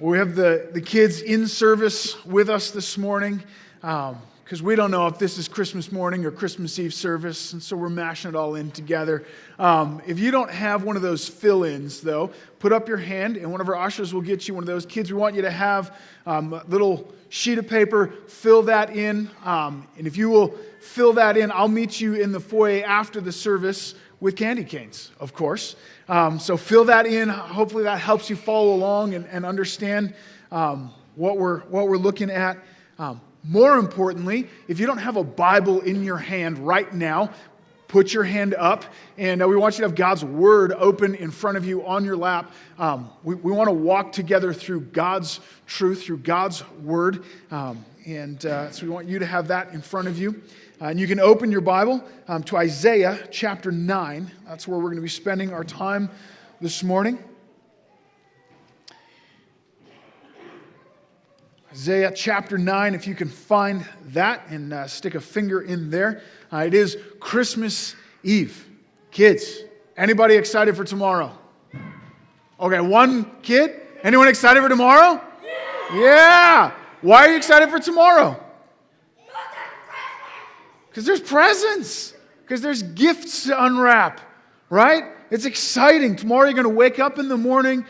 We have the, the kids in service with us this morning because um, we don't know if this is Christmas morning or Christmas Eve service, and so we're mashing it all in together. Um, if you don't have one of those fill ins, though, put up your hand, and one of our ushers will get you one of those. Kids, we want you to have um, a little sheet of paper, fill that in, um, and if you will fill that in, I'll meet you in the foyer after the service with candy canes, of course. Um, so fill that in. Hopefully, that helps you follow along and, and understand um, what, we're, what we're looking at. Um, more importantly, if you don't have a Bible in your hand right now, put your hand up. And uh, we want you to have God's Word open in front of you on your lap. Um, we, we want to walk together through God's truth, through God's Word. Um, and uh, so we want you to have that in front of you. Uh, and you can open your Bible um, to Isaiah chapter 9. That's where we're going to be spending our time this morning. Isaiah chapter 9, if you can find that and uh, stick a finger in there. Uh, it is Christmas Eve. Kids, anybody excited for tomorrow? Okay, one kid. Anyone excited for tomorrow? Yeah. Why are you excited for tomorrow? Because there's presents, because there's gifts to unwrap, right? It's exciting. Tomorrow you're going to wake up in the morning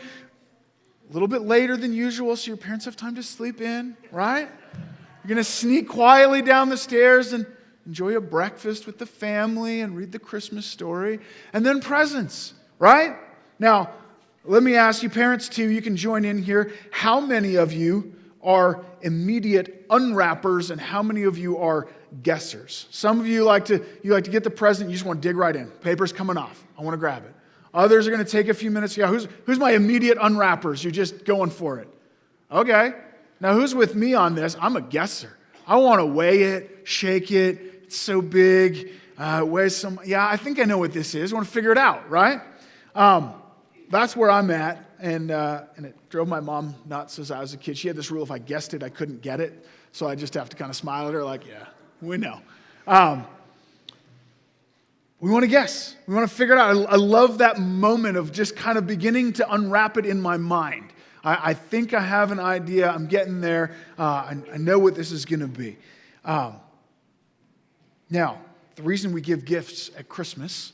a little bit later than usual so your parents have time to sleep in, right? You're going to sneak quietly down the stairs and enjoy a breakfast with the family and read the Christmas story. And then presents, right? Now, let me ask you, parents too, you can join in here. How many of you are immediate unwrappers and how many of you are guessers. Some of you like to you like to get the present, you just want to dig right in. Paper's coming off. I want to grab it. Others are going to take a few minutes. Yeah, who's who's my immediate unwrappers? You're just going for it. Okay. Now who's with me on this? I'm a guesser. I want to weigh it, shake it. It's so big. Uh, some. Yeah, I think I know what this is. I want to figure it out, right? Um, that's where I'm at. And, uh, and it drove my mom nuts as I was a kid. She had this rule if I guessed it, I couldn't get it. So I just have to kind of smile at her, like, yeah, we know. Um, we want to guess. We want to figure it out. I, I, love that moment of just kind of beginning to unwrap it in my mind. I, I think I have an idea. I'm getting there. Uh, I, I, know what this is going to be. Um, now, the reason we give gifts at Christmas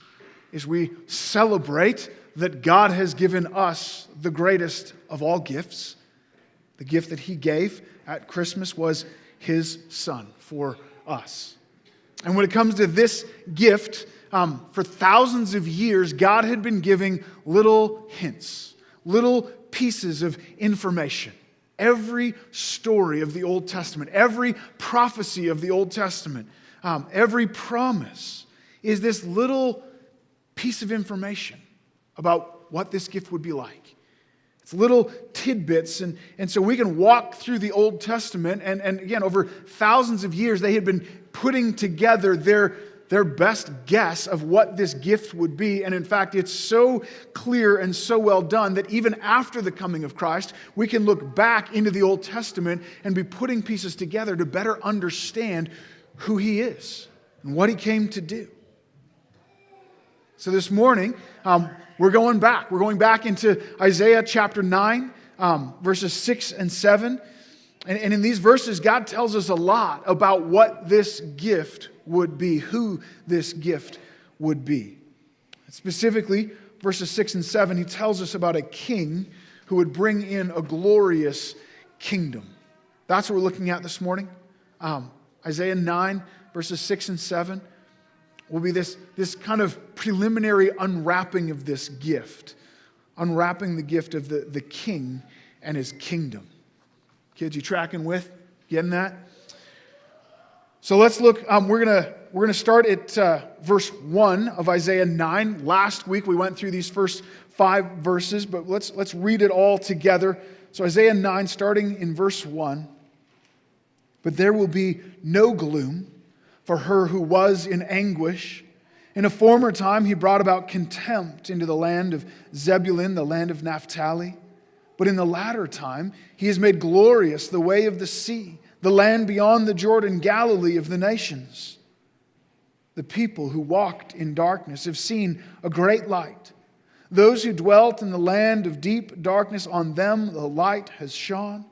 is we celebrate that God has given us the greatest of all gifts. The gift that He gave at Christmas was His Son for us. And when it comes to this gift, um, for thousands of years, God had been giving little hints, little pieces of information. Every story of the Old Testament, every prophecy of the Old Testament, um, every promise is this little piece of information about what this gift would be like. It's little tidbits. And, and so we can walk through the Old Testament. And, and again, over thousands of years, they had been putting together their, their best guess of what this gift would be. And in fact, it's so clear and so well done that even after the coming of Christ, we can look back into the Old Testament and be putting pieces together to better understand who He is and what He came to do. So this morning, um, we're going back. We're going back into Isaiah chapter 9, um, verses 6 and 7. And, and in these verses, God tells us a lot about what this gift would be, who this gift would be. Specifically, verses 6 and 7, he tells us about a king who would bring in a glorious kingdom. That's what we're looking at this morning. Um, Isaiah 9, verses 6 and 7 will be this, this kind of preliminary unwrapping of this gift, unwrapping the gift of the, the king and his kingdom. Kids, you tracking with? Getting that? So let's look. Um, we're going to we're gonna start at uh, verse 1 of Isaiah 9. Last week we went through these first five verses, but let's, let's read it all together. So, Isaiah 9, starting in verse 1. But there will be no gloom for her who was in anguish. In a former time, he brought about contempt into the land of Zebulun, the land of Naphtali. But in the latter time, he has made glorious the way of the sea, the land beyond the Jordan, Galilee of the nations. The people who walked in darkness have seen a great light. Those who dwelt in the land of deep darkness, on them the light has shone.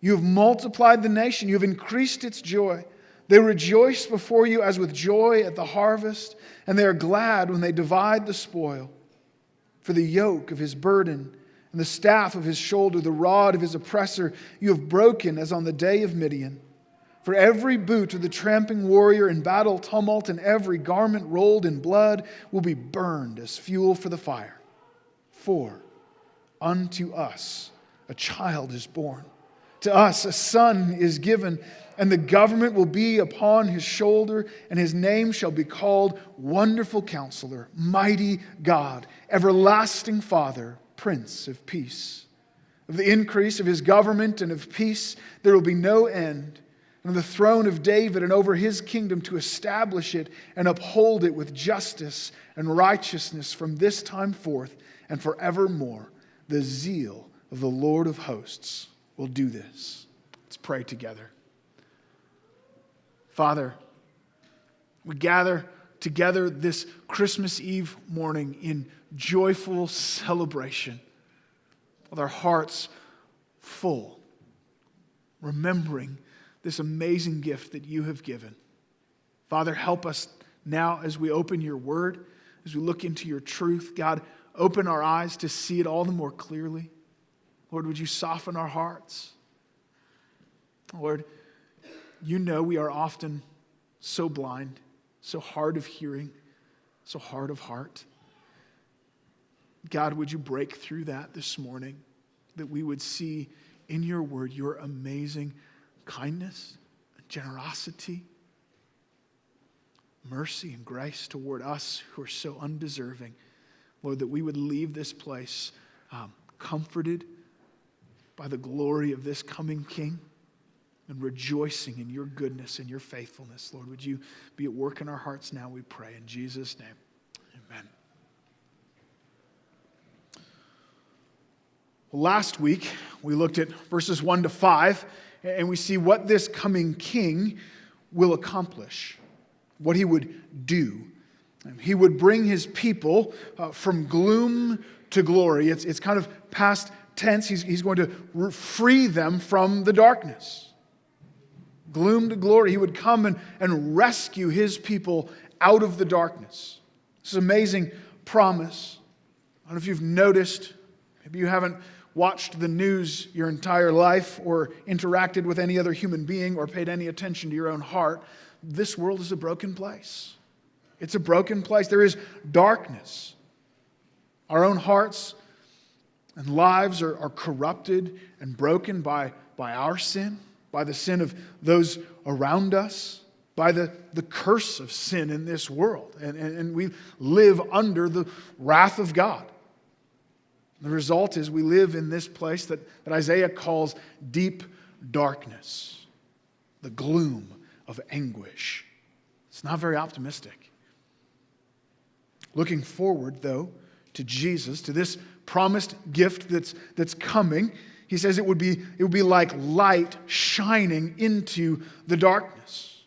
You have multiplied the nation, you have increased its joy. They rejoice before you as with joy at the harvest, and they are glad when they divide the spoil. For the yoke of his burden and the staff of his shoulder, the rod of his oppressor, you have broken as on the day of Midian. For every boot of the tramping warrior in battle tumult and every garment rolled in blood will be burned as fuel for the fire. For unto us a child is born, to us a son is given, and the government will be upon his shoulder, and his name shall be called Wonderful Counselor, Mighty God, Everlasting Father, Prince of Peace. Of the increase of his government and of peace there will be no end and the throne of David and over his kingdom to establish it and uphold it with justice and righteousness from this time forth and forevermore. The zeal of the Lord of hosts will do this. Let's pray together. Father, we gather together this Christmas Eve morning in joyful celebration with our hearts full, remembering this amazing gift that you have given. Father, help us now as we open your word, as we look into your truth. God, open our eyes to see it all the more clearly. Lord, would you soften our hearts? Lord, you know we are often so blind, so hard of hearing, so hard of heart. God, would you break through that this morning that we would see in your word your amazing kindness, generosity, mercy, and grace toward us who are so undeserving. Lord, that we would leave this place um, comforted by the glory of this coming King and rejoicing in your goodness and your faithfulness. Lord, would you be at work in our hearts now, we pray. In Jesus' name, amen. Well, last week, we looked at verses 1 to 5 and we see what this coming king will accomplish, what he would do. He would bring his people uh, from gloom to glory. It's, it's kind of past tense. He's, he's going to free them from the darkness. Gloom to glory. He would come and, and rescue his people out of the darkness. This is amazing promise. I don't know if you've noticed, maybe you haven't watched the news your entire life or interacted with any other human being or paid any attention to your own heart, this world is a broken place. It's a broken place. There is darkness. Our own hearts and lives are, are corrupted and broken by, by our sin, by the sin of those around us, by the, the curse of sin in this world. And, and, and we live under the wrath of God. The result is we live in this place that, that Isaiah calls deep darkness, the gloom of anguish. It's not very optimistic. Looking forward, though, to Jesus, to this promised gift that's, that's coming, he says it would, be, it would be like light shining into the darkness,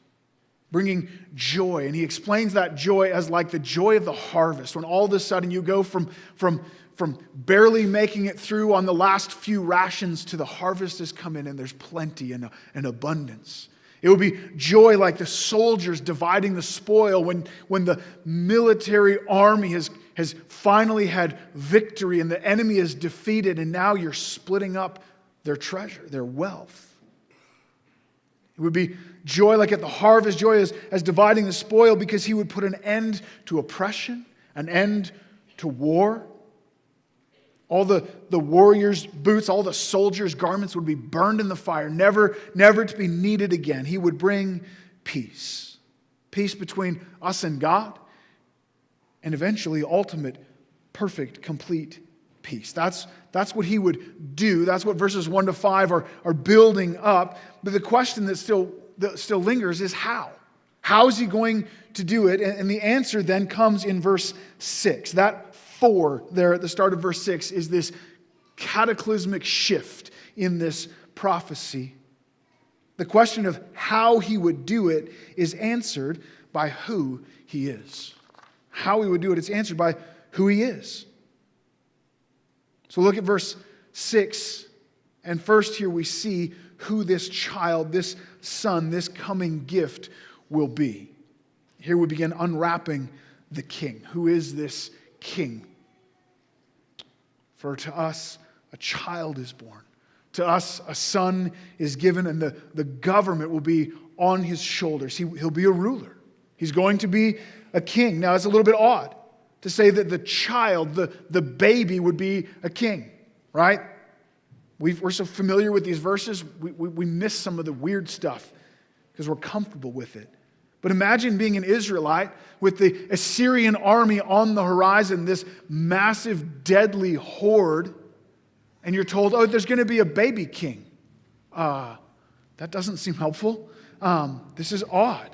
bringing joy. And he explains that joy as like the joy of the harvest, when all of a sudden you go from, from from barely making it through on the last few rations to the harvest has come in and there's plenty and, and abundance. It would be joy like the soldiers dividing the spoil when, when the military army has, has finally had victory and the enemy is defeated, and now you're splitting up their treasure, their wealth. It would be joy like at the harvest, joy as, as dividing the spoil because he would put an end to oppression, an end to war. All the, the warriors' boots, all the soldiers' garments would be burned in the fire, never, never to be needed again. He would bring peace peace between us and God, and eventually ultimate, perfect, complete peace. That's, that's what he would do. That's what verses 1 to 5 are, are building up. But the question that still, that still lingers is how? How is he going to do it? And, and the answer then comes in verse 6. That for there at the start of verse 6 is this cataclysmic shift in this prophecy. The question of how he would do it is answered by who he is. How he would do it, it's answered by who he is. So look at verse 6. And first, here we see who this child, this son, this coming gift will be. Here we begin unwrapping the king. Who is this king? For to us, a child is born. To us, a son is given, and the, the government will be on his shoulders. He, he'll be a ruler. He's going to be a king. Now, it's a little bit odd to say that the child, the, the baby, would be a king, right? we are so familiar with these verses, we, we, we miss some of the weird stuff because we're comfortable with it. But imagine being an Israelite with the Assyrian army on the horizon, this massive, deadly horde, and you're told, oh, there's going to be a baby king. Uh, that doesn't seem helpful. Um, this is odd.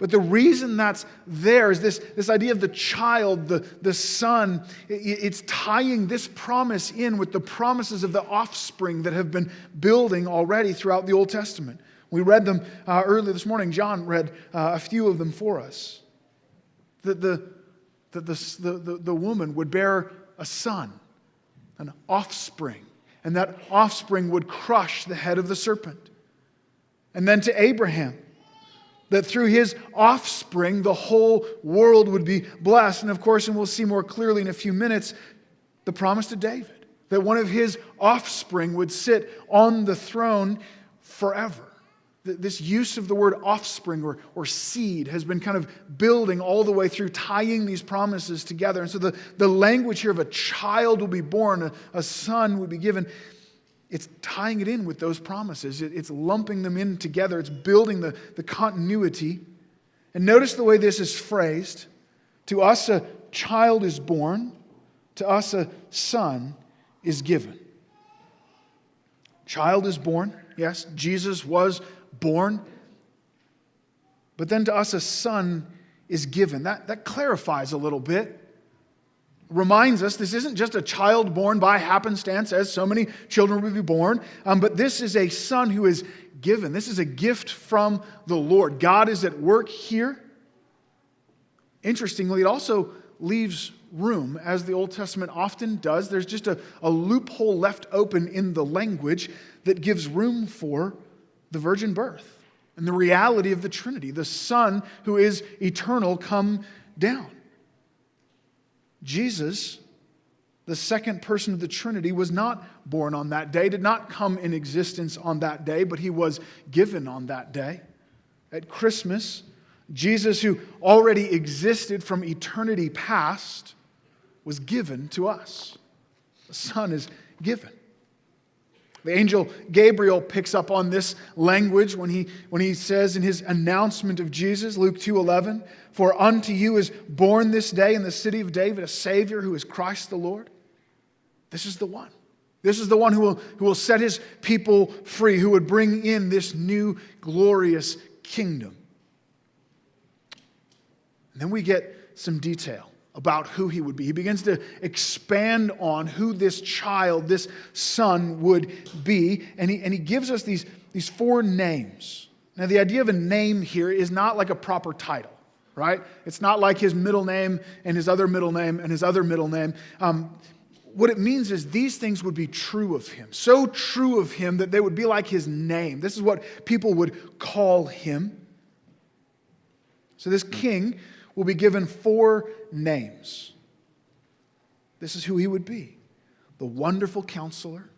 But the reason that's there is this, this idea of the child, the, the son, it's tying this promise in with the promises of the offspring that have been building already throughout the Old Testament. We read them uh, earlier this morning. John read uh, a few of them for us. That the, the, the, the, the woman would bear a son, an offspring, and that offspring would crush the head of the serpent. And then to Abraham, that through his offspring, the whole world would be blessed. And of course, and we'll see more clearly in a few minutes, the promise to David that one of his offspring would sit on the throne forever. This use of the word offspring or, or seed has been kind of building all the way through, tying these promises together. And so the, the language here of a child will be born, a, a son would be given it's tying it in with those promises. It's lumping them in together. It's building the, the continuity. And notice the way this is phrased To us a child is born, to us a son is given. Child is born. Yes, Jesus was born. But then to us a son is given. That, that clarifies a little bit reminds us this isn't just a child born by happenstance, as so many children will be born, um, but this is a son who is given. This is a gift from the Lord. God is at work here. Interestingly, it also leaves room, as the Old Testament often does. There's just a, a loophole left open in the language that gives room for the virgin birth and the reality of the Trinity, the Son who is eternal come down. Jesus, the second person of the Trinity, was not born on that day, did not come in existence on that day, but he was given on that day. At Christmas, Jesus, who already existed from eternity past, was given to us. The Son is given. The angel Gabriel picks up on this language when he, when he says in his announcement of Jesus, Luke 2:11, "For unto you is born this day in the city of David a Savior who is Christ the Lord." This is the one. This is the one who will, who will set his people free, who would bring in this new glorious kingdom. And then we get some detail about who he would be. He begins to expand on who this child, this son, would be. And he, and he gives us these, these four names. Now, the idea of a name here is not like a proper title, right? It's not like his middle name and his other middle name and his other middle name. Um, what it means is these things would be true of him, so true of him that they would be like his name. This is what people would call him. So, this king will be given four names. This is who he would be the wonderful counselor,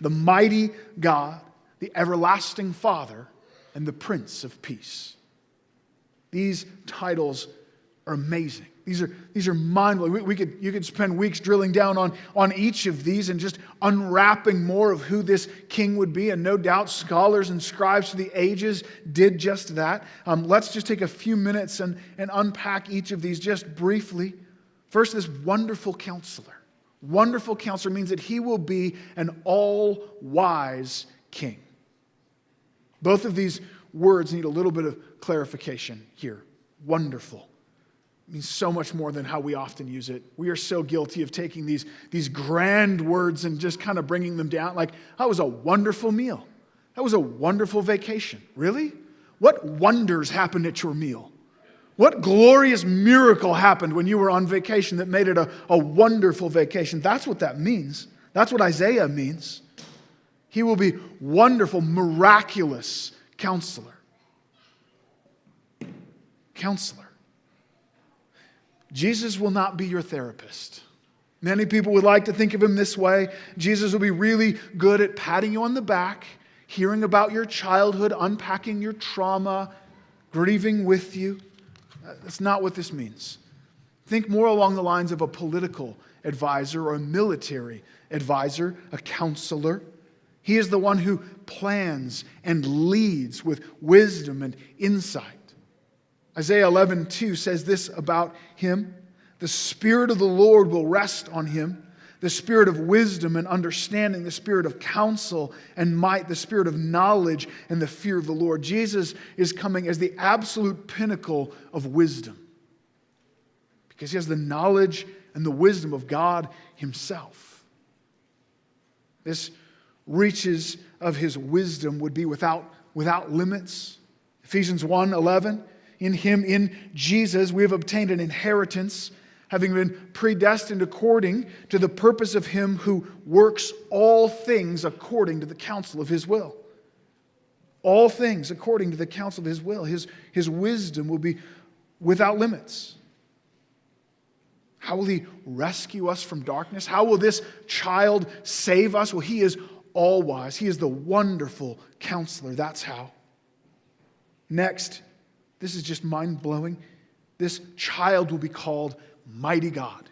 the mighty God, the everlasting Father, and the Prince of Peace. These titles are amazing. These are, these are mind blowing. We, we, could, you could spend weeks drilling down on, on each of these and just unwrapping more of who this king would be. And no doubt scholars and scribes through the ages did just that. Um, let's just take a few minutes and, and unpack each of these just briefly. First, this wonderful counselor. Wonderful counselor means that he will be an all wise king. Both of these words need a little bit of clarification here. Wonderful means so much more than how we often use it. We are so guilty of taking these, these grand words and just kind of bringing them down. Like, that was a wonderful meal. That was a wonderful vacation. Really? What wonders happened at your meal? What glorious miracle happened when you were on vacation that made it a, a wonderful vacation? That's what that means. That's what Isaiah means. He will be wonderful, miraculous counselor. Counselor. Jesus will not be your therapist. Many people would like to think of him this way. Jesus will be really good at patting you on the back, hearing about your childhood, unpacking your trauma, grieving with you. That's not what this means. Think more along the lines of a political advisor or a military advisor, a counselor. He is the one who plans and leads with wisdom and insight. Isaiah 11, 2 says this about him The Spirit of the Lord will rest on him the spirit of wisdom and understanding, the spirit of counsel and might, the spirit of knowledge and the fear of the Lord. Jesus is coming as the absolute pinnacle of wisdom because he has the knowledge and the wisdom of God himself. This reaches of his wisdom would be without, without limits. Ephesians 1 11, in him, in Jesus, we have obtained an inheritance, having been predestined according to the purpose of him who works all things according to the counsel of his will. All things according to the counsel of his will. His, his wisdom will be without limits. How will he rescue us from darkness? How will this child save us? Well, he is all wise. He is the wonderful counselor. That's how. Next, this is just mind blowing. This child will be called Mighty God.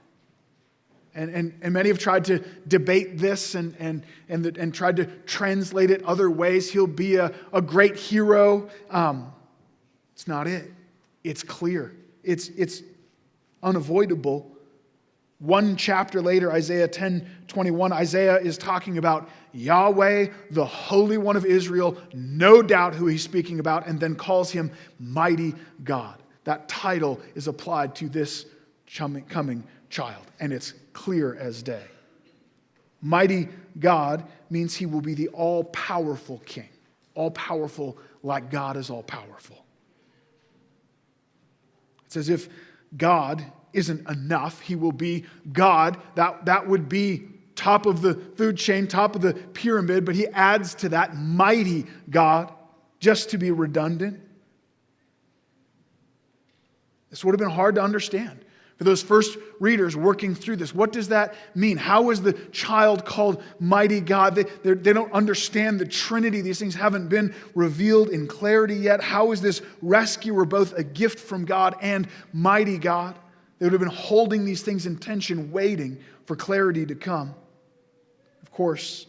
And, and, and many have tried to debate this and, and, and, the, and tried to translate it other ways. He'll be a, a great hero. Um, it's not it. It's clear, it's, it's unavoidable. One chapter later, Isaiah 10 21, Isaiah is talking about Yahweh, the Holy One of Israel, no doubt who he's speaking about, and then calls him Mighty God. That title is applied to this coming child, and it's clear as day. Mighty God means he will be the all powerful king, all powerful like God is all powerful. It's as if God isn't enough. He will be God. That, that would be top of the food chain, top of the pyramid, but he adds to that mighty God just to be redundant. This would have been hard to understand for those first readers working through this. What does that mean? How is the child called mighty God? They, they don't understand the Trinity. These things haven't been revealed in clarity yet. How is this rescuer both a gift from God and mighty God? They would have been holding these things in tension, waiting for clarity to come. Course,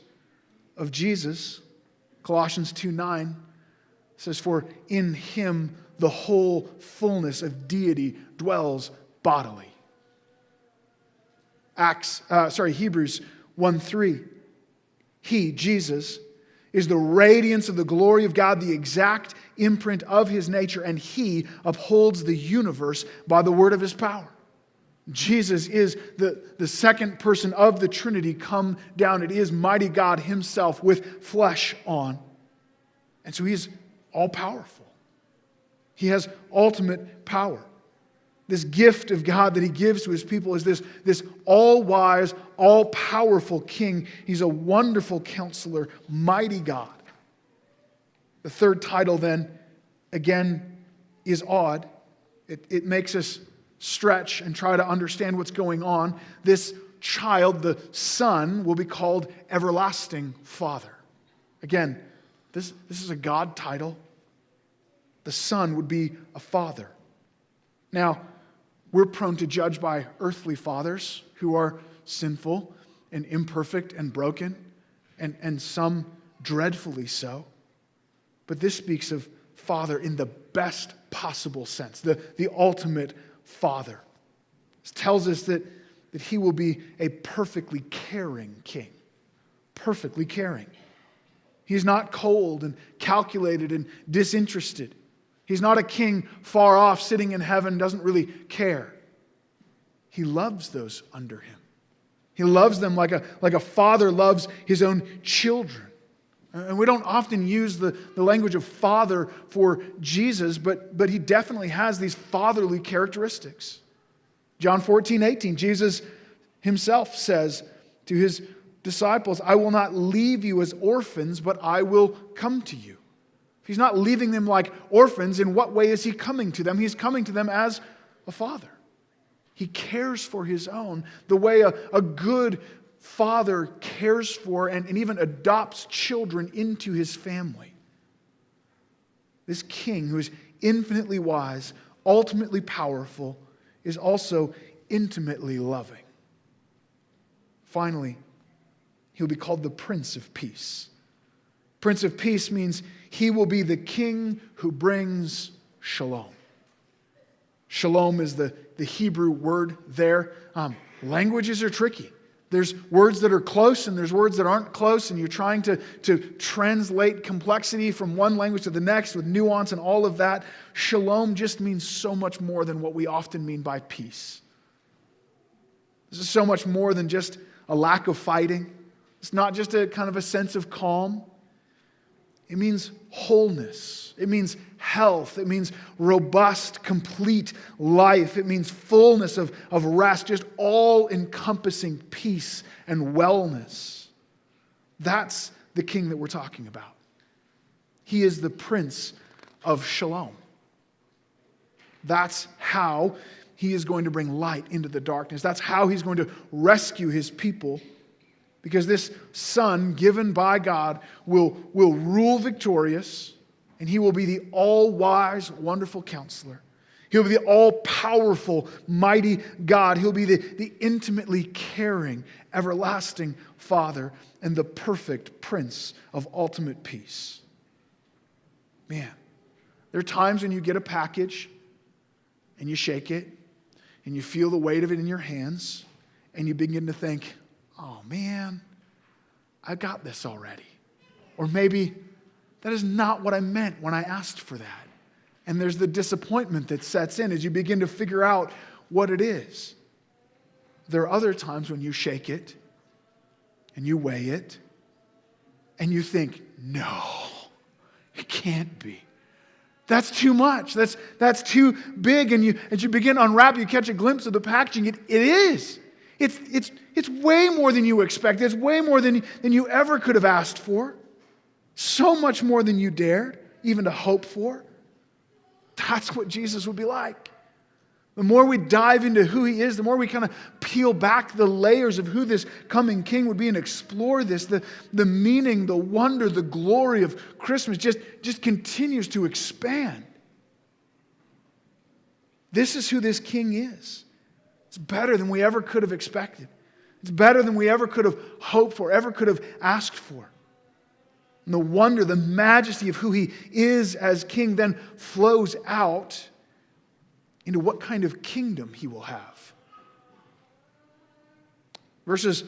of Jesus, Colossians 2 9 says, For in him the whole fullness of deity dwells bodily. Acts, uh, sorry, Hebrews 1 3. He, Jesus, is the radiance of the glory of God, the exact imprint of his nature, and he upholds the universe by the word of his power. Jesus is the, the second person of the Trinity come down. It is mighty God Himself with flesh on. And so He is all powerful. He has ultimate power. This gift of God that He gives to His people is this, this all wise, all powerful King. He's a wonderful counselor, mighty God. The third title, then, again, is odd. It, it makes us stretch and try to understand what's going on, this child, the son, will be called Everlasting Father. Again, this, this is a God title. The son would be a father. Now, we're prone to judge by earthly fathers who are sinful and imperfect and broken, and, and some dreadfully so. But this speaks of father in the best possible sense, the, the ultimate Father. This tells us that, that he will be a perfectly caring king. Perfectly caring. He's not cold and calculated and disinterested. He's not a king far off, sitting in heaven, doesn't really care. He loves those under him. He loves them like a, like a father loves his own children. And we don't often use the, the language of father for Jesus, but, but he definitely has these fatherly characteristics. John 14, 18, Jesus himself says to his disciples, I will not leave you as orphans, but I will come to you. If he's not leaving them like orphans, in what way is he coming to them? He's coming to them as a father. He cares for his own the way a, a good father cares for and, and even adopts children into his family. This king, who is infinitely wise, ultimately powerful, is also intimately loving. Finally, he'll be called the Prince of Peace. Prince of Peace means he will be the king who brings shalom. Shalom is the, the Hebrew word there. Um, languages are tricky. There's words that are close and there's words that aren't close, and you're trying to, to translate complexity from one language to the next with nuance and all of that. Shalom just means so much more than what we often mean by peace. This is so much more than just a lack of fighting, it's not just a kind of a sense of calm. It means wholeness. It means health. It means robust, complete life. It means fullness of, of rest, just all encompassing peace and wellness. That's the king that we're talking about. He is the prince of shalom. That's how he is going to bring light into the darkness. That's how he's going to rescue his people because this son given by God will, will rule victorious and he will be the all wise, wonderful counselor. He'll be the all powerful, mighty God. He'll be the, the intimately caring, everlasting Father and the perfect Prince of ultimate peace. Man, there are times when you get a package and you shake it and you feel the weight of it in your hands and you begin to think, oh man, I got this already. Or maybe that is not what I meant when I asked for that. And there's the disappointment that sets in as you begin to figure out what it is. There are other times when you shake it and you weigh it and you think, no, it can't be. That's too much. That's, that's too big. And you, as you begin to unwrap, you catch a glimpse of the packaging. It, it is. It's, it's, it's way more than you expected. It's way more than, than you ever could have asked for. So much more than you dared even to hope for. That's what Jesus would be like. The more we dive into who he is, the more we kind of peel back the layers of who this coming king would be and explore this, the, the meaning, the wonder, the glory of Christmas just, just continues to expand. This is who this king is. It's better than we ever could have expected. It's better than we ever could have hoped for, ever could have asked for. And the wonder, the majesty of who he is as king then flows out into what kind of kingdom he will have. Verses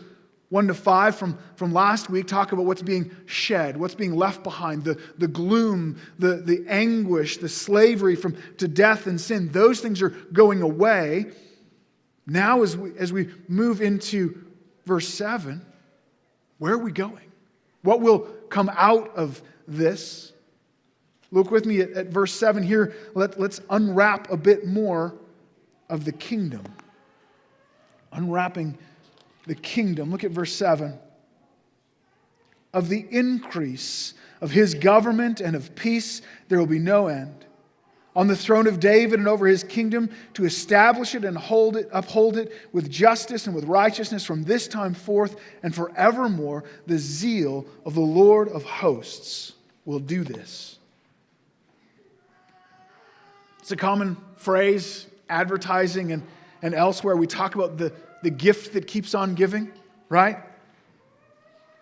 1 to 5 from, from last week talk about what's being shed, what's being left behind, the, the gloom, the, the anguish, the slavery from, to death and sin. Those things are going away. Now, as we, as we move into verse 7, where are we going? What will come out of this? Look with me at, at verse 7 here. Let, let's unwrap a bit more of the kingdom. Unwrapping the kingdom. Look at verse 7. Of the increase of his government and of peace, there will be no end on the throne of David and over his kingdom to establish it and hold it, uphold it with justice and with righteousness from this time forth and forevermore. The zeal of the Lord of hosts will do this. It's a common phrase, advertising and, and elsewhere. We talk about the, the gift that keeps on giving, right?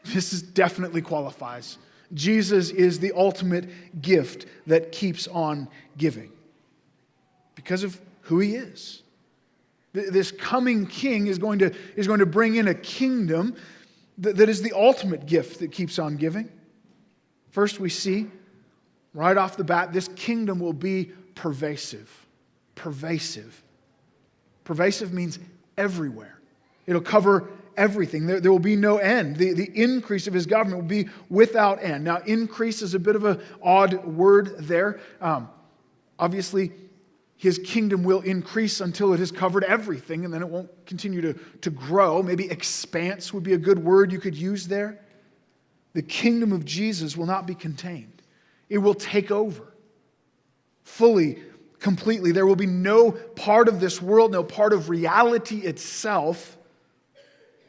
This is definitely qualifies. Jesus is the ultimate gift that keeps on giving because of who he is. This coming king is going to, is going to bring in a kingdom that, that is the ultimate gift that keeps on giving. First, we see right off the bat, this kingdom will be pervasive. Pervasive. Pervasive means everywhere. It'll cover everything. There, there will be no end. The, the increase of his government will be without end. Now, increase is a bit of an odd word there. Um, obviously, his kingdom will increase until it has covered everything, and then it won't continue to, to grow. Maybe expanse would be a good word you could use there. The kingdom of Jesus will not be contained, it will take over fully, completely. There will be no part of this world, no part of reality itself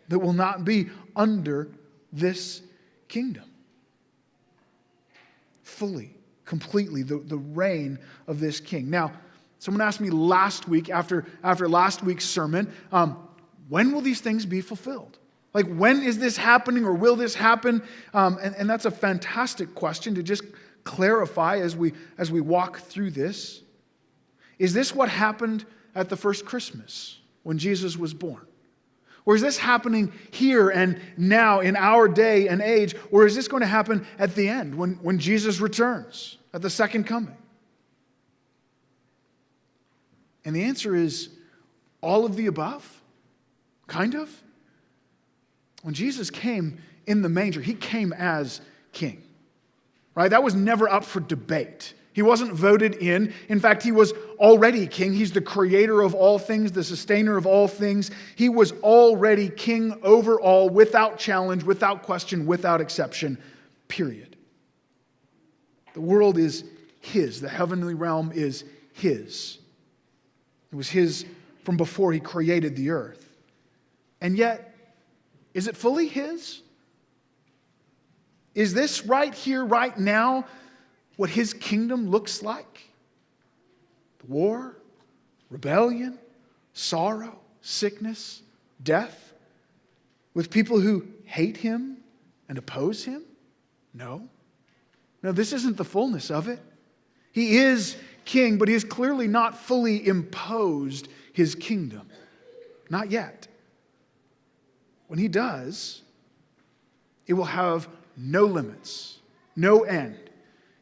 that will not be under this kingdom. Fully, completely, the, the reign of this king. Now, Someone asked me last week, after, after last week's sermon, um, when will these things be fulfilled? Like, when is this happening or will this happen? Um, and, and that's a fantastic question to just clarify as we, as we walk through this. Is this what happened at the first Christmas when Jesus was born? Or is this happening here and now in our day and age? Or is this going to happen at the end when, when Jesus returns at the second coming? And the answer is all of the above, kind of. When Jesus came in the manger, he came as king, right? That was never up for debate. He wasn't voted in. In fact, he was already king. He's the creator of all things, the sustainer of all things. He was already king over all, without challenge, without question, without exception, period. The world is his, the heavenly realm is his. It was his from before he created the earth. And yet, is it fully his? Is this right here, right now, what his kingdom looks like? War, rebellion, sorrow, sickness, death, with people who hate him and oppose him? No. No, this isn't the fullness of it. He is king, but he has clearly not fully imposed his kingdom. Not yet. When he does, it will have no limits, no end.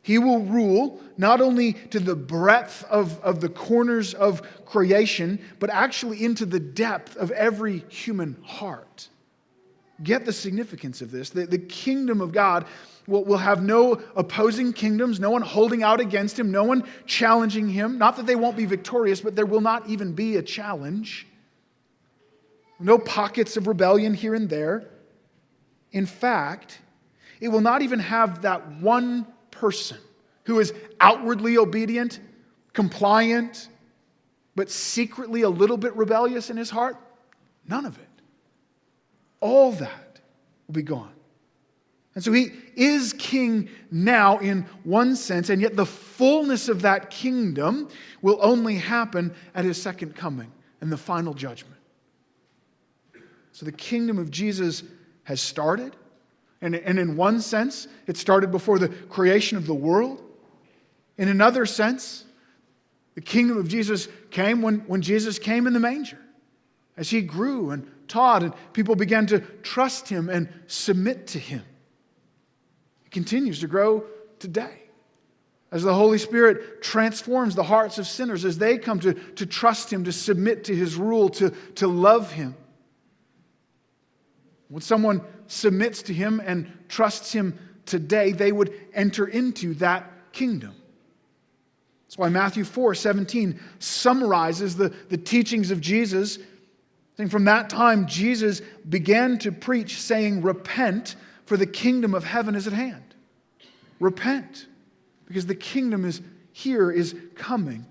He will rule not only to the breadth of, of the corners of creation, but actually into the depth of every human heart. Get the significance of this. The, the kingdom of God will, will have no opposing kingdoms, no one holding out against him, no one challenging him. Not that they won't be victorious, but there will not even be a challenge. No pockets of rebellion here and there. In fact, it will not even have that one person who is outwardly obedient, compliant, but secretly a little bit rebellious in his heart. None of it. All that will be gone. And so he is king now in one sense, and yet the fullness of that kingdom will only happen at his second coming and the final judgment. So the kingdom of Jesus has started, and, and in one sense, it started before the creation of the world. In another sense, the kingdom of Jesus came when, when Jesus came in the manger, as he grew and taught, and people began to trust him and submit to him It continues to grow today. As the Holy Spirit transforms the hearts of sinners, as they come to, to trust Him, to submit to His rule, to, to love Him. When someone submits to Him and trusts Him today, they would enter into that kingdom. That's why Matthew 4 17 summarizes the, the teachings of Jesus. Saying from that time, Jesus began to preach, saying, Repent, for the kingdom of heaven is at hand. Repent, because the kingdom is here, is coming.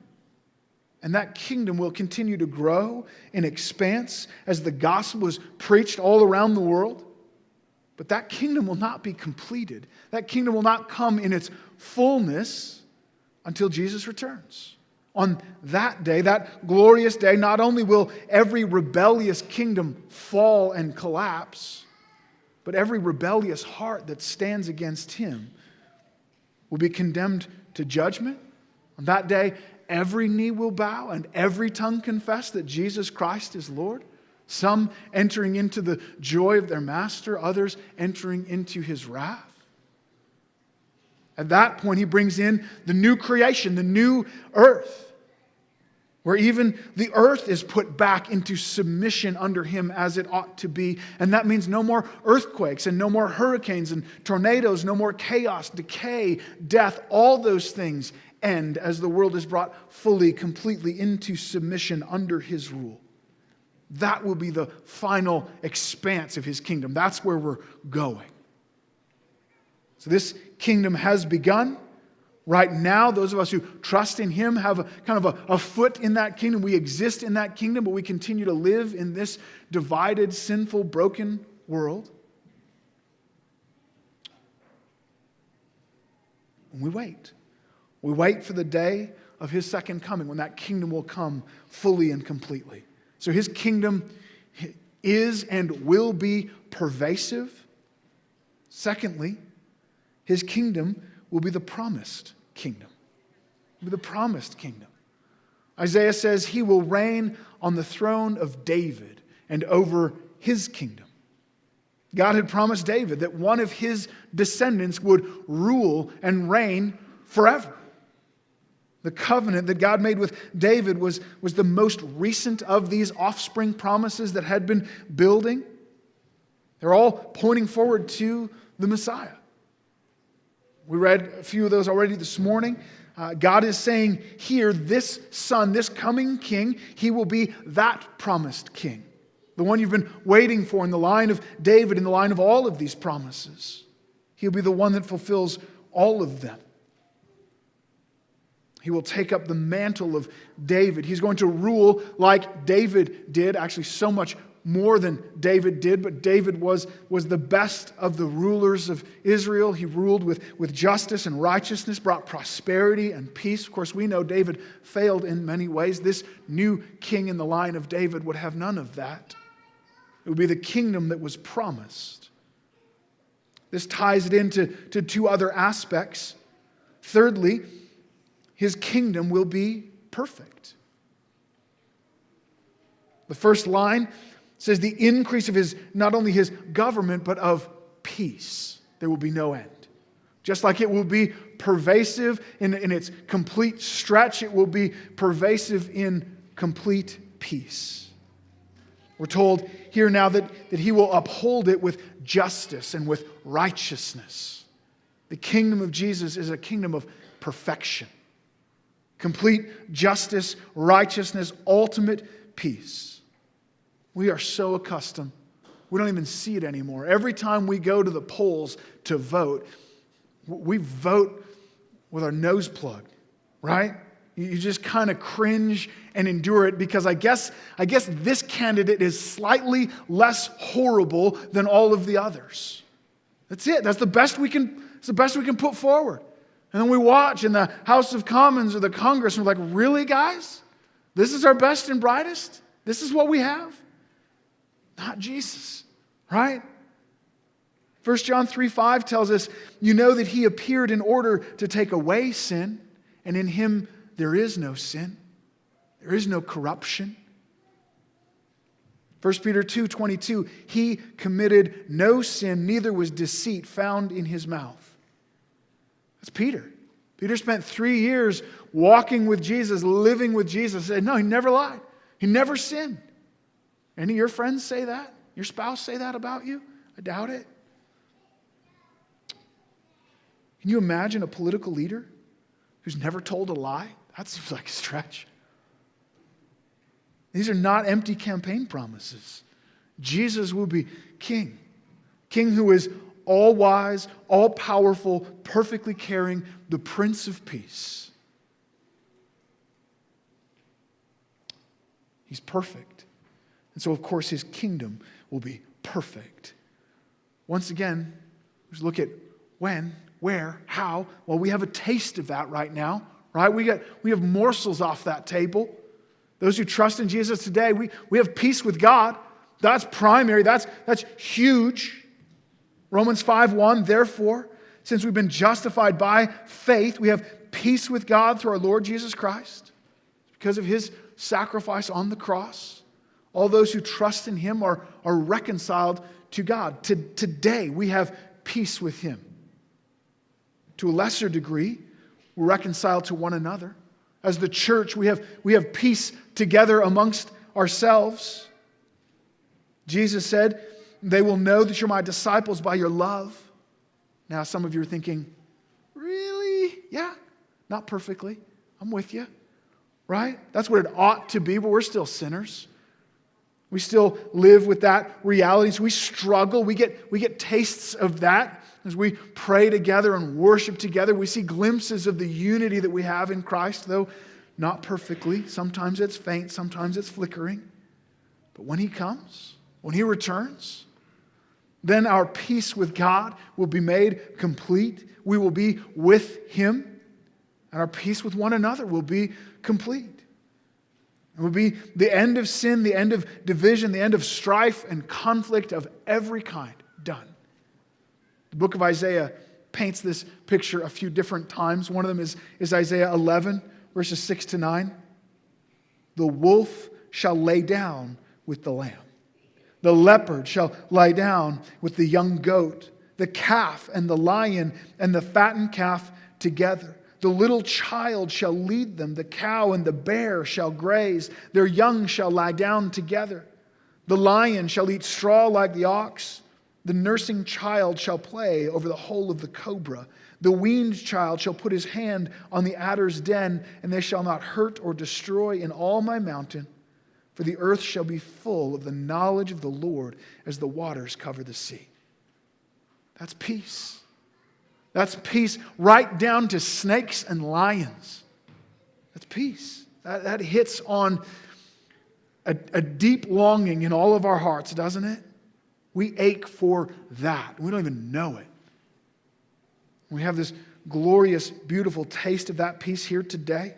And that kingdom will continue to grow in expanse as the gospel is preached all around the world. But that kingdom will not be completed. That kingdom will not come in its fullness until Jesus returns. On that day, that glorious day, not only will every rebellious kingdom fall and collapse, but every rebellious heart that stands against him will be condemned to judgment. On that day, every knee will bow and every tongue confess that Jesus Christ is Lord. Some entering into the joy of their master, others entering into his wrath. At that point, he brings in the new creation, the new earth. where even the earth is put back into submission under him as it ought to be. And that means no more earthquakes and no more hurricanes and tornadoes, no more chaos, decay, death. All those things end as the world is brought fully, completely into submission under his rule. That will be the final expanse of his kingdom. That's where we're going. So this kingdom has begun. Right now, those of us who trust in Him have a, kind of a, a, foot in that kingdom. We exist in that kingdom, but we continue to live in this divided, sinful, broken world. And we wait. We wait for the day of His second coming when that kingdom will come fully and completely. So His kingdom is and will be pervasive. Secondly, His kingdom will be the promised kingdom. Be the promised kingdom. Isaiah says he will reign on the throne of David and over his kingdom. God had promised David that one of his descendants would rule and reign forever. The covenant that God made with David was, was the most recent of these offspring promises that had been building. They're all pointing forward to the Messiah. We read a few of those already this morning. Uh, God is saying here, this son, this coming king, he will be that promised king. The one you've been waiting for in the line of David, in the line of all of these promises. He'll be the one that fulfills all of them. He will take up the mantle of David. He's going to rule like David did, actually, so much more than David did, but David was, was the best of the rulers of Israel. He ruled with, with justice and righteousness, brought prosperity and peace. Of course, we know David failed in many ways. This new king in the line of David would have none of that. It would be the kingdom that was promised. This ties it into to two other aspects. Thirdly, his kingdom will be perfect. The first line says the increase of his, not only his government, but of peace. There will be no end. Just like it will be pervasive in, in its complete stretch, it will be pervasive in complete peace. We're told here now that, that he will uphold it with justice and with righteousness. The kingdom of Jesus is a kingdom of perfection, complete justice, righteousness, ultimate peace. We are so accustomed, we don't even see it anymore. Every time we go to the polls to vote, we vote with our nose plugged, right? You just kind of cringe and endure it because I guess, I guess this candidate is slightly less horrible than all of the others. That's it. That's the best we can, it's the best we can put forward. And then we watch in the House of Commons or the Congress and we're like, really, guys? This is our best and brightest? This is what we have? Not Jesus, right? 1 John 3 5 tells us, You know that he appeared in order to take away sin, and in him there is no sin, there is no corruption. 1 Peter 2 22, he committed no sin, neither was deceit found in his mouth. That's Peter. Peter spent three years walking with Jesus, living with Jesus. Said, no, he never lied. He never sinned. Any of your friends say that? Your spouse say that about you? I doubt it. Can you imagine a political leader who's never told a lie? That seems like a stretch. These are not empty campaign promises. Jesus will be king, king who is all wise, all powerful, perfectly caring, the Prince of Peace. He's perfect. And so, of course, his kingdom will be perfect. Once again, let's look at when, where, how. Well, we have a taste of that right now, right? We, get, we have morsels off that table. Those who trust in Jesus today, we, we have peace with God. That's primary, that's, that's huge. Romans 5 1, therefore, since we've been justified by faith, we have peace with God through our Lord Jesus Christ because of his sacrifice on the cross. All those who trust in him are, are reconciled to God. To, today, we have peace with him. To a lesser degree, we're reconciled to one another As the church, we have, we have peace together amongst ourselves. Jesus said, They will know that you're my disciples by your love. Now, some of you are thinking, Really? Yeah, not perfectly. I'm with you, right? That's what it ought to be, but we're still sinners. We still live with that reality. So we struggle. We get, we get tastes of that as we pray together and worship together. We see glimpses of the unity that we have in Christ, though not perfectly. Sometimes it's faint, sometimes it's flickering. But when He comes, when He returns, then our peace with God will be made complete. We will be with Him, and our peace with one another will be complete. It will be the end of sin, the end of division, the end of strife and conflict of every kind done. The book of Isaiah paints this picture a few different times. One of them is, is Isaiah 11, verses 6 to 9. The wolf shall lay down with the lamb, the leopard shall lie down with the young goat, the calf and the lion and the fattened calf together. The little child shall lead them, the cow and the bear shall graze, their young shall lie down together. The lion shall eat straw like the ox. The nursing child shall play over the hole of the cobra. The weaned child shall put his hand on the adder's den, and they shall not hurt or destroy in all my mountain. For the earth shall be full of the knowledge of the Lord as the waters cover the sea. That's peace. That's peace right down to snakes and lions. That's peace. That, that hits on a, a deep longing in all of our hearts, doesn't it? We ache for that. We don't even know it. We have this glorious, beautiful taste of that peace here today.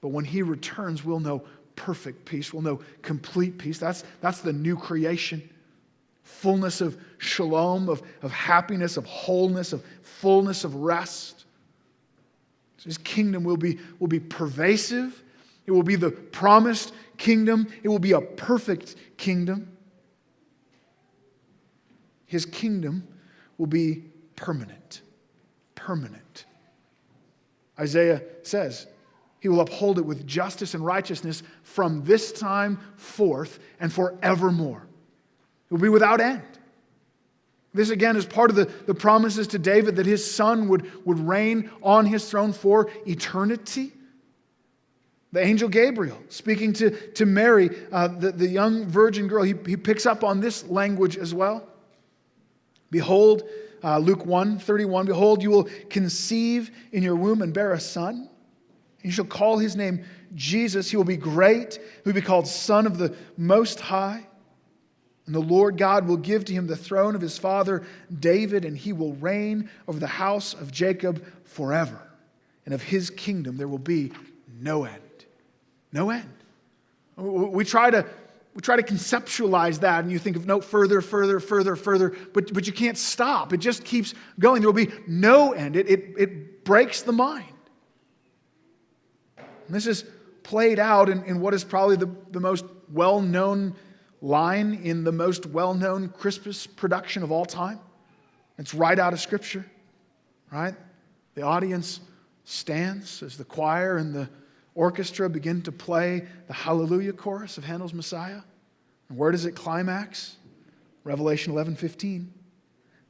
But when He returns, we'll know perfect peace. We'll know complete peace. That's, that's the new creation fullness of shalom, of, of happiness, of wholeness, of fullness of rest. So his kingdom will be, will be pervasive. It will be the promised kingdom. It will be a perfect kingdom. His kingdom will be permanent. Permanent. Isaiah says, He will uphold it with justice and righteousness from this time forth and forevermore. It will be without end. This again is part of the, the promises to David that his son would, would reign on his throne for eternity. The angel Gabriel speaking to, to Mary, uh, the, the young virgin girl, he, he picks up on this language as well. Behold, uh, Luke 1 31, behold, you will conceive in your womb and bear a son. You shall call his name Jesus. He will be great. He will be called Son of the Most High. And the Lord God will give to him the throne of his father David, and he will reign over the house of Jacob forever. And of his kingdom there will be no end. No end. We try to, we try to conceptualize that, and you think of no further, further, further, further, but, but you can't stop. It just keeps going. There will be no end. It, it, it breaks the mind. And this is played out in, in what is probably the, the most well known line in the most well known Christmas production of all time. It's right out of Scripture, right? The audience stands as the choir and the orchestra begin to play the Hallelujah chorus of Handel's Messiah. And where does it climax? Revelation 11 15.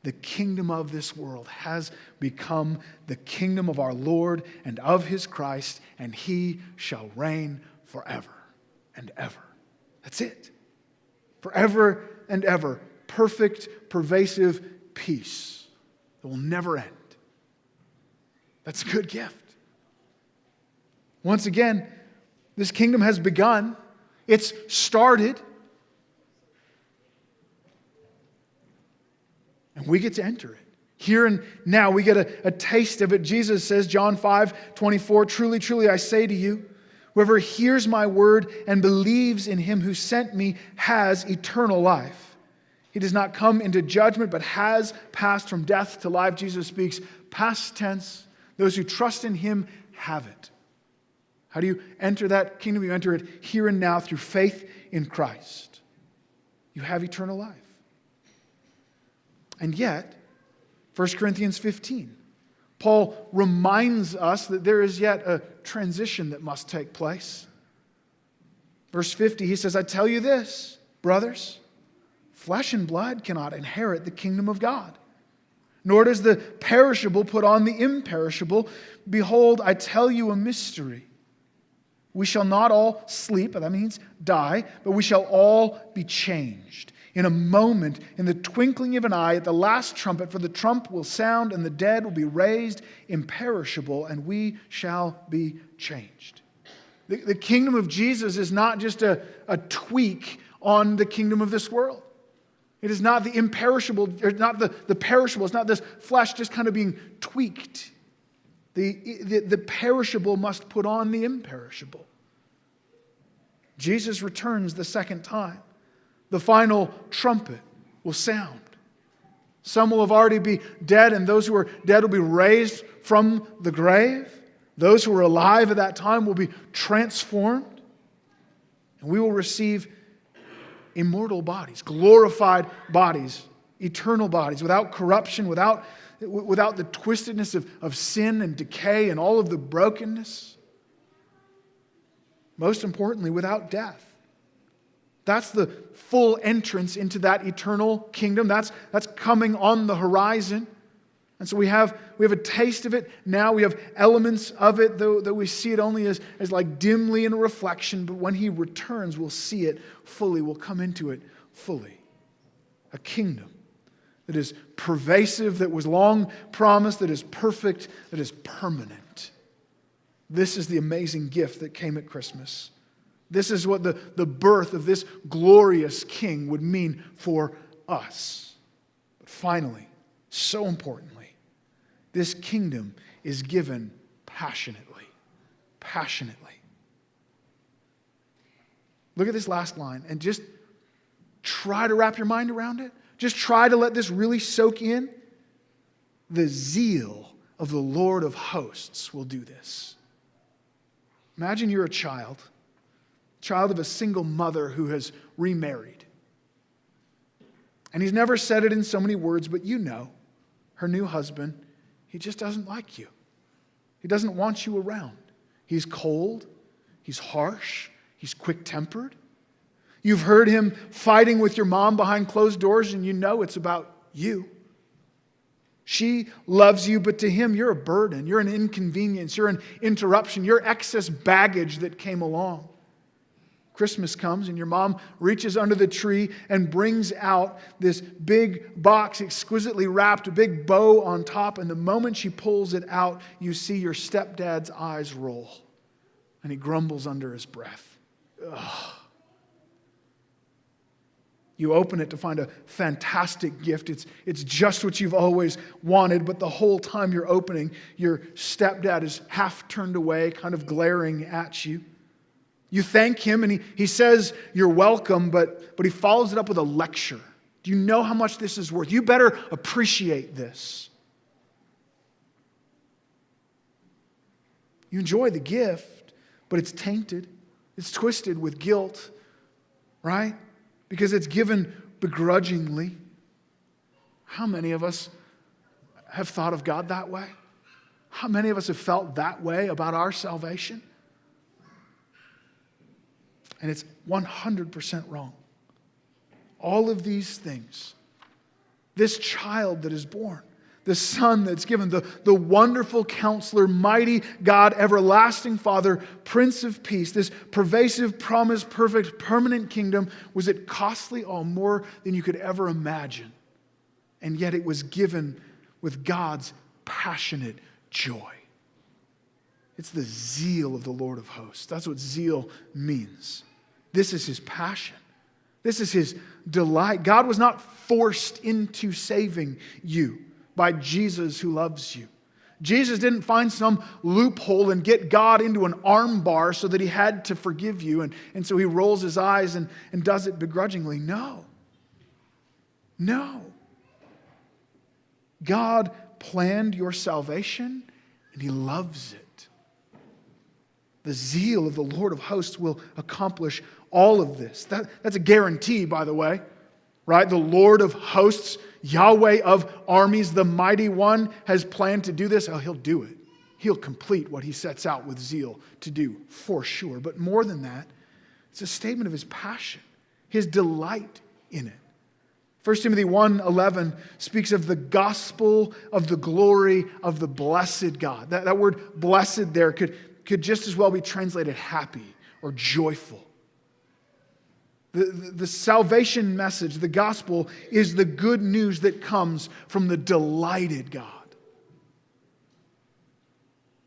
The kingdom of this world has become the kingdom of our Lord and of his Christ, and he shall reign forever and ever. That's it forever and ever. Perfect, pervasive peace that will never end. That's a good gift. Once again, this kingdom has begun, it's started. And we get to enter it. Here and now, we get a, a taste of it. Jesus says, John 5 24, Truly, truly, I say to you, Whoever hears my word and believes in him who sent me has eternal life. He does not come into judgment, but has passed from death to life. Jesus speaks past tense. Those who trust in him have it. How do you enter that kingdom? You enter it here and now through faith in Christ. You have eternal life. And yet, 1 Corinthians 15, Paul reminds us that there is yet a transition that must take place. Verse 50, he says, I tell you this, brothers, flesh and blood cannot inherit the kingdom of God, nor does the perishable put on the imperishable. Behold, I tell you a mystery. We shall not all sleep, that means die, but we shall all be changed. In a moment, in the twinkling of an eye, at the last trumpet, for the trump will sound, and the dead will be raised imperishable, and we shall be changed. The, the kingdom of Jesus is not just a, a tweak on the kingdom of this world. It is not the imperishable, or not the, the perishable, it's not this flesh just kind of being tweaked. The, the, the perishable must put on the imperishable. Jesus returns the second time. The final trumpet will sound. Some will have already be dead, and those who are dead will be raised from the grave. Those who are alive at that time will be transformed, and we will receive immortal bodies, glorified bodies, eternal bodies, without corruption, without, without the twistedness of, of sin and decay and all of the brokenness. Most importantly, without death. That's the full entrance into that eternal kingdom. That's, that's coming on the horizon. And so we have, we have a taste of it. Now we have elements of it, though, though we see it only as, as like dimly in a reflection. But when he returns, we'll see it fully. We'll come into it fully. A kingdom that is pervasive, that was long promised, that is perfect, that is permanent. This is the amazing gift that came at Christmas. This is what the, the birth of this glorious king would mean for us. But finally, so importantly, this kingdom is given passionately. Passionately. Look at this last line and just try to wrap your mind around it. Just try to let this really soak in. The zeal of the Lord of hosts will do this. Imagine you're a child, child of a single mother who has remarried. And he's never said it in so many words, but you know her new husband he just doesn't like you. He doesn't want you around. He's cold, he's harsh, he's quick tempered. You've heard him fighting with your mom behind closed doors, and you know it's about you. She loves you, but to him, you're a burden. You're an inconvenience. You're an interruption. You're excess baggage that came along. Christmas comes and your mom reaches under the tree and brings out this big box, exquisitely wrapped, a big bow on top. And the moment she pulls it out, you see your stepdad's eyes roll. And he grumbles under his breath. Ugh. You open it to find a fantastic gift. It's, it's just what you've always wanted, but the whole time you're opening, your stepdad is half turned away, kind of glaring at you. You thank him and he, he says you're welcome, but, but he follows it up with a lecture. Do you know how much this is worth? You better appreciate this. You enjoy the gift, but it's tainted, it's twisted with guilt, right? Because it's given begrudgingly. How many of us have thought of God that way? How many of us have felt that way about our salvation? And it's 100% wrong. All of these things, this child that is born, the son that's given, the, the wonderful counselor, mighty God, everlasting Father, Prince of Peace, this pervasive, promise, perfect, permanent kingdom, was it costly all more than you could ever imagine? And yet it was given with God's passionate joy. It's the zeal of the Lord of hosts. That's what zeal means. This is his passion. This is his delight. God was not forced into saving you by Jesus who loves you. Jesus didn't find some loophole and get God into an armbar so that he had to forgive you. And, and so he rolls his eyes and, and does it begrudgingly. No. No. God planned your salvation and he loves it. The zeal of the Lord of hosts will accomplish all of this. That, that's a guarantee, by the way, right? The Lord of hosts, Yahweh of armies, the mighty one, has planned to do this, oh, he'll do it. He'll complete what he sets out with zeal to do, for sure. But more than that, it's a statement of his passion, his delight in it. 1 Timothy 1:11 speaks of the gospel of the glory of the blessed God. That, that word blessed there could, could just as well be translated happy or joyful. The, the, the, salvation message, the gospel, is the good news that comes from the delighted God.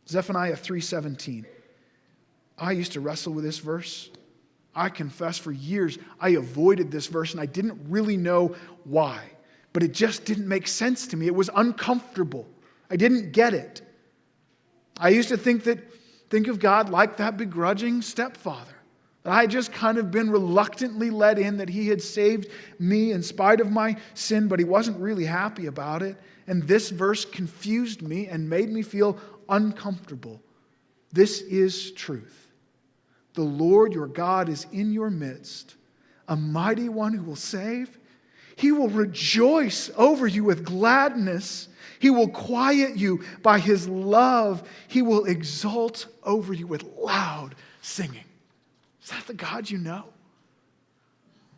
Zephaniah 3:17. I used to wrestle with this verse. I confess for years I avoided this verse and I didn't really know why. But it just didn't make sense to me. It was uncomfortable. I didn't get it. I used to think that think of God like that begrudging stepfather that I had just kind of been reluctantly let in, that He had saved me in spite of my sin, but He wasn't really happy about it. And this verse confused me and made me feel uncomfortable. This is truth. The Lord your God is in your midst, a mighty one who will save. He will rejoice over you with gladness. He will quiet you by his love. He will exult over you with loud singing. Is that the God you know?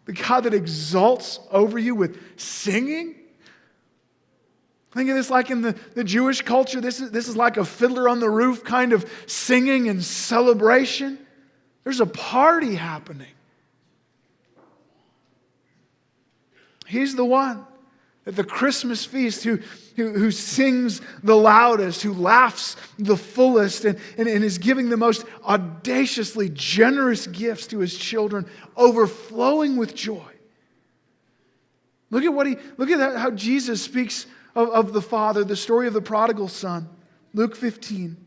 The God that exalts over you with singing? Think of this like in the, the Jewish culture. This is, this is like a fiddler on the roof kind of singing and celebration. There's a party happening. He's the one at the Christmas feast who, who, who, sings the loudest, who laughs the fullest, and, and, and is giving the most audaciously generous gifts to his children, overflowing with joy. Look at what he look at how Jesus speaks of, of the Father, the story of the prodigal son. Luke 15.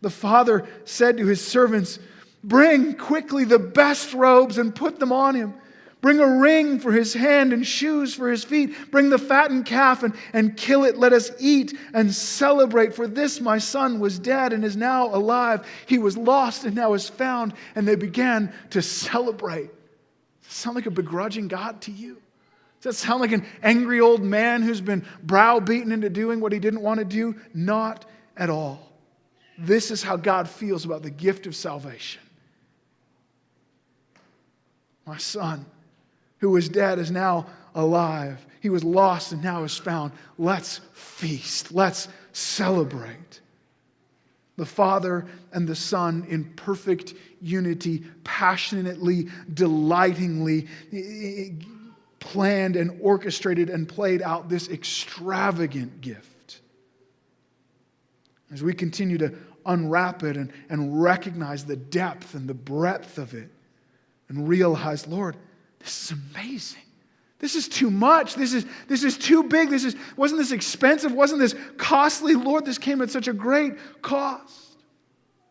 The father said to his servants, Bring quickly the best robes and put them on him Bring a ring for his hand and shoes for his feet. Bring the fattened calf and, and kill it. Let us eat and celebrate. For this my son was dead and is now alive. He was lost and now is found. And they began to celebrate. Does that sound like a begrudging God to you? Does that sound like an angry old man who's been browbeaten into doing what he didn't want to do? Not at all. This is how God feels about the gift of salvation. My son who was dead is now alive. He was lost and now is found. Let's feast. Let's celebrate. The Father and the Son in perfect unity, passionately, delightingly planned and orchestrated and played out this extravagant gift. As we continue to unwrap it and, and recognize the depth and the breadth of it and realize, Lord, this is amazing. This is too much. This is, this is too big. This is, wasn't this expensive? Wasn't this costly? Lord, this came at such a great cost.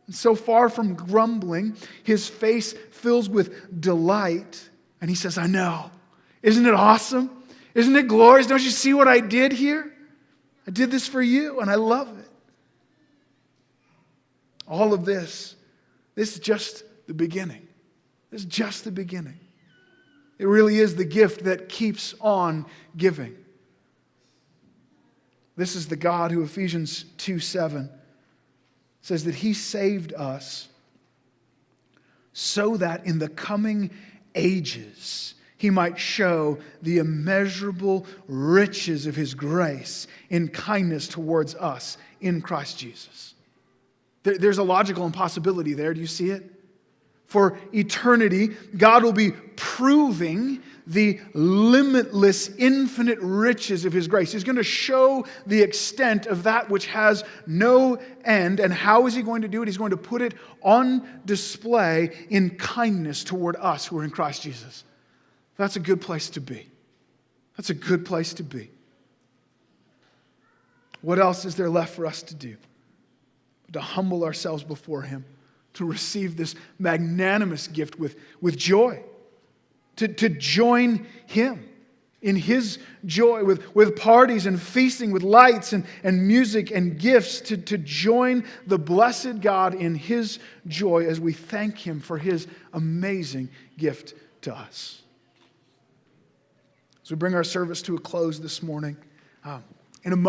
And so far from grumbling, his face fills with delight. And he says, I know. Isn't it awesome? Isn't it glorious? Don't you see what I did here? I did this for you, and I love it. All of this, this is just the beginning. This is just the beginning. It really is the gift that keeps on giving. This is the God who Ephesians 2 7 says that he saved us so that in the coming ages he might show the immeasurable riches of his grace in kindness towards us in Christ Jesus. There's a logical impossibility there. Do you see it? For eternity, God will be proving the limitless, infinite riches of His grace. He's going to show the extent of that which has no end. And how is He going to do it? He's going to put it on display in kindness toward us who are in Christ Jesus. That's a good place to be. That's a good place to be. What else is there left for us to do? To humble ourselves before Him to receive this magnanimous gift with, with joy, to, to join Him in His joy with, with parties and feasting, with lights and, and music and gifts, to, to join the blessed God in His joy as we thank Him for His amazing gift to us. As we bring our service to a close this morning, uh, in a